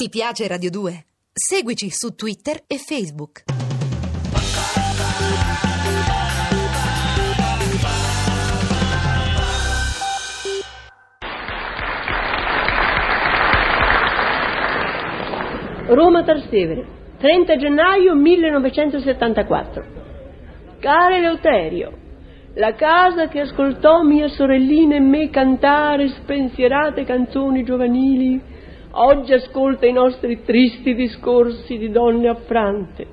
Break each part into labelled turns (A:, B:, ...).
A: Ti piace Radio 2? Seguici su Twitter e Facebook.
B: Roma Trastevere, 30 gennaio 1974. Caro Eleuterio, la casa che ascoltò mia sorellina e me cantare spensierate canzoni giovanili, oggi ascolta i nostri tristi discorsi di donne affrante.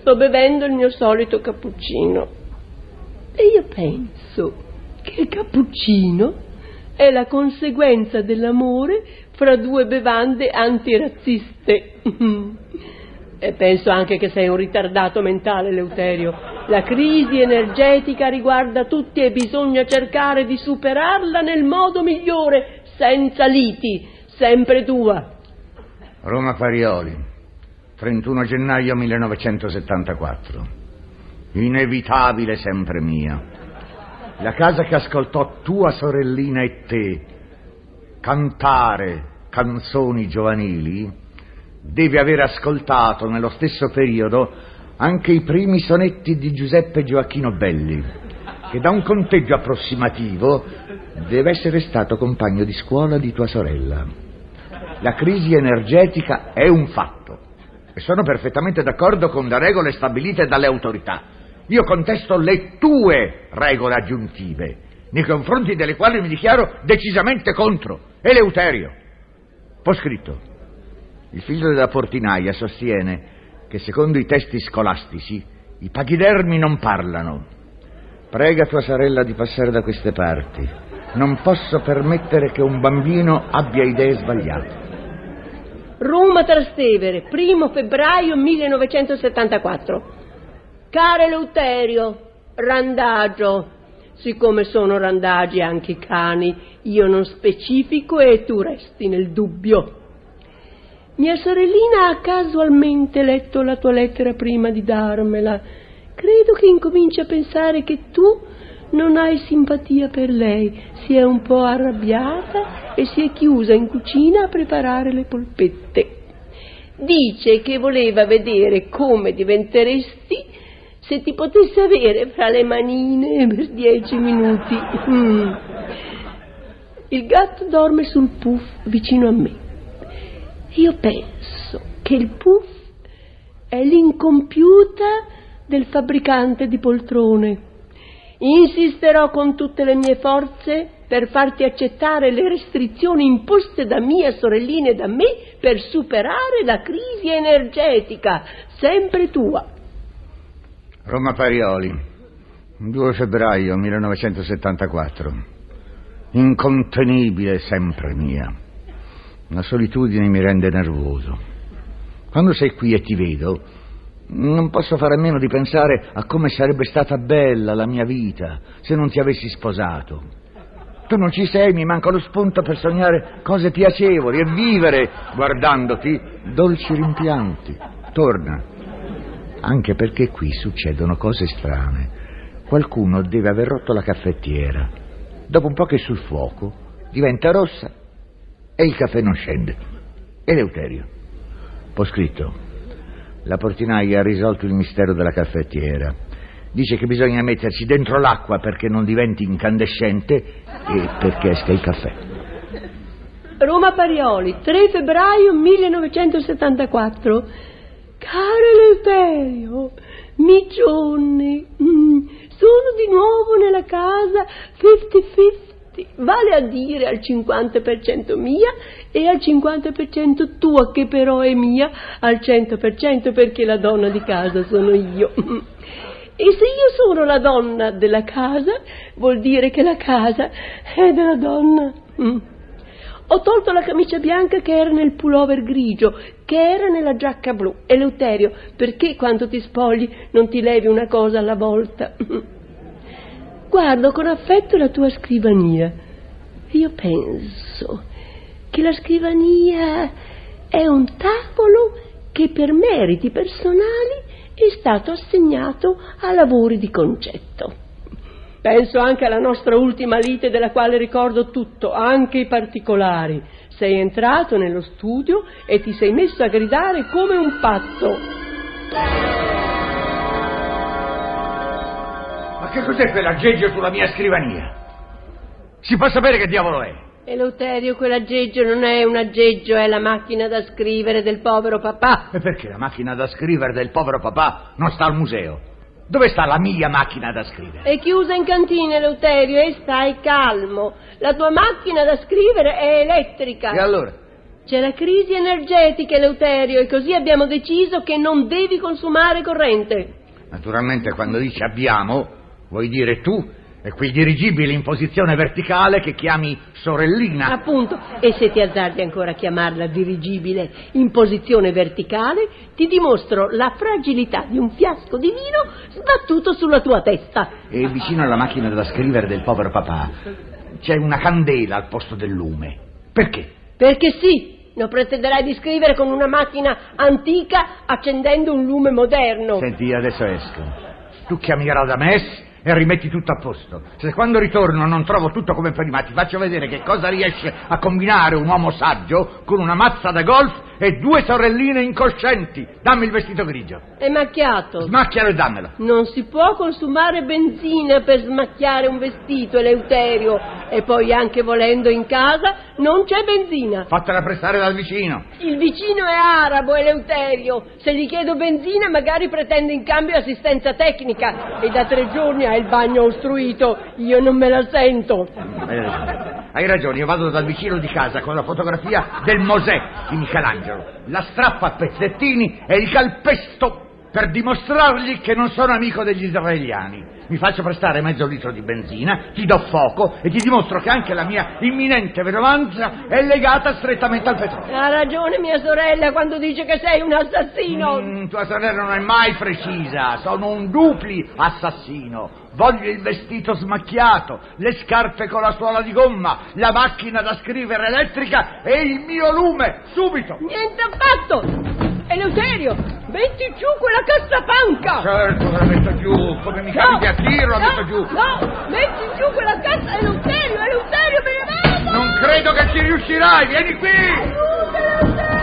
B: Sto bevendo il mio solito cappuccino e io penso che il cappuccino è la conseguenza dell'amore fra due bevande antirazziste. e penso anche che sei un ritardato mentale, Leuterio. La crisi energetica riguarda tutti e bisogna cercare di superarla nel modo migliore, senza liti, sempre tua.
C: Roma Parioli, 31 gennaio 1974. Inevitabile sempre mia. La casa che ascoltò tua sorellina e te cantare canzoni giovanili deve aver ascoltato nello stesso periodo anche i primi sonetti di Giuseppe Gioacchino Belli, che da un conteggio approssimativo deve essere stato compagno di scuola di tua sorella. La crisi energetica è un fatto e sono perfettamente d'accordo con le regole stabilite dalle autorità. Io contesto le tue regole aggiuntive, nei confronti delle quali mi dichiaro decisamente contro. Eleuterio. Ho scritto. Il figlio della portinaia sostiene che secondo i testi scolastici i pachidermi non parlano. Prega tua sorella di passare da queste parti. Non posso permettere che un bambino abbia idee sbagliate.
B: Roma Trastevere, 1 febbraio 1974. Caro Eleuterio, randagio. Siccome sono randagi anche i cani, io non specifico e tu resti nel dubbio. Mia sorellina ha casualmente letto la tua lettera prima di darmela. Credo che incominci a pensare che tu non hai simpatia per lei, si è un po' arrabbiata e si è chiusa in cucina a preparare le polpette. Dice che voleva vedere come diventeresti se ti potesse avere fra le manine per dieci minuti. Mm. Il gatto dorme sul puff vicino a me. Io penso che il puff è l'incompiuta del fabbricante di poltrone. Insisterò con tutte le mie forze per farti accettare le restrizioni imposte da mia sorellina e da me per superare la crisi energetica, sempre tua.
C: Roma Parioli, 2 febbraio 1974. Incontenibile sempre mia. La solitudine mi rende nervoso. Quando sei qui e ti vedo, non posso fare a meno di pensare a come sarebbe stata bella la mia vita se non ti avessi sposato. Tu non ci sei, mi manca lo spunto per sognare cose piacevoli e vivere, guardandoti, dolci rimpianti. Torna, anche perché qui succedono cose strane. Qualcuno deve aver rotto la caffettiera. Dopo un po' che sul fuoco diventa rossa e il caffè non scende. Eleuterio. Ho scritto. La portinaia ha risolto il mistero della caffettiera. Dice che bisogna metterci dentro l'acqua perché non diventi incandescente e perché esca il caffè.
B: Roma Parioli, 3 febbraio 1974. Caro Eleuterio, Migione, mm, sono di nuovo nella casa 50-50, vale a dire al 50% mia e al 50% tua, che però è mia al 100% perché la donna di casa sono io. E se io sono la donna della casa, vuol dire che la casa è della donna. Mm. Ho tolto la camicia bianca che era nel pullover grigio, che era nella giacca blu. Eleuterio, perché quando ti spogli non ti levi una cosa alla volta? Guardo con affetto la tua scrivania. Io penso che la scrivania è un tavolo che per meriti personali è stato assegnato a lavori di concetto. Penso anche alla nostra ultima lite della quale ricordo tutto, anche i particolari. Sei entrato nello studio e ti sei messo a gridare come un pazzo.
C: Ma che cos'è quell'aggeggio sulla mia scrivania? Si può sapere che diavolo è?
B: Eleuterio, quell'aggeggio non è un aggeggio, è la macchina da scrivere del povero papà.
C: E perché la macchina da scrivere del povero papà non sta al museo? Dove sta la mia macchina da scrivere?
B: È chiusa in cantina, Eleuterio, e stai calmo. La tua macchina da scrivere è elettrica.
C: E allora?
B: C'è la crisi energetica, Eleuterio, e così abbiamo deciso che non devi consumare corrente.
C: Naturalmente quando dici abbiamo, vuoi dire tu e quel dirigibile in posizione verticale che chiami sorellina.
B: Appunto, e se ti azzardi ancora a chiamarla dirigibile in posizione verticale, ti dimostro la fragilità di un fiasco di vino sbattuto sulla tua testa.
C: E vicino alla macchina da scrivere del povero papà c'è una candela al posto del lume. Perché?
B: Perché sì, non pretenderai di scrivere con una macchina antica accendendo un lume moderno.
C: Senti, adesso esco. Tu chiami Radames e rimetti tutto a posto. Se quando ritorno non trovo tutto come prima, ti faccio vedere che cosa riesce a combinare un uomo saggio con una mazza da golf e due sorelline incoscienti. Dammi il vestito grigio.
B: È macchiato.
C: Smacchialo e dammelo.
B: Non si può consumare benzina per smacchiare un vestito, Eleuterio. E poi anche volendo in casa non c'è benzina.
C: Fatela prestare dal vicino.
B: Il vicino è arabo, Eleuterio. Se gli chiedo benzina magari pretende in cambio assistenza tecnica. E da tre giorni ha il bagno ostruito. Io non me la sento.
C: Ragione. Hai ragione, io vado dal vicino di casa con la fotografia del Mosè di Michelangelo. La strappo a pezzettini e il calpesto per dimostrargli che non sono amico degli israeliani. Mi faccio prestare mezzo litro di benzina, ti do fuoco e ti dimostro che anche la mia imminente vedovanza è legata strettamente al petrolio.
B: Ha ragione mia sorella quando dice che sei un assassino.
C: Mm, tua sorella non è mai precisa, sono un dupli assassino. Voglio il vestito smacchiato, le scarpe con la suola di gomma, la macchina da scrivere elettrica e il mio lume, subito!
B: Niente affatto! Eleuterio, metti giù quella cassapanca!
C: Certo che la metto giù, come mi capiti a tiro la
B: no,
C: metto giù.
B: No, metti giù quella cassa, Eleuterio, Eleuterio, me ne vado!
C: Non credo che ci riuscirai, vieni qui!
B: Aiuto, Eleuterio,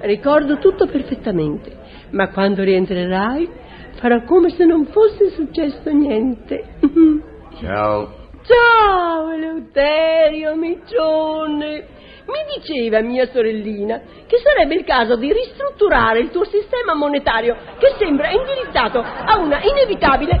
B: Ricordo tutto perfettamente, ma quando rientrerai farò come se non fosse successo niente.
C: Ciao.
B: Ciao, Eleuterio, micione. Mi diceva mia sorellina che sarebbe il caso di ristrutturare il tuo sistema monetario che sembra indirizzato a una inevitabile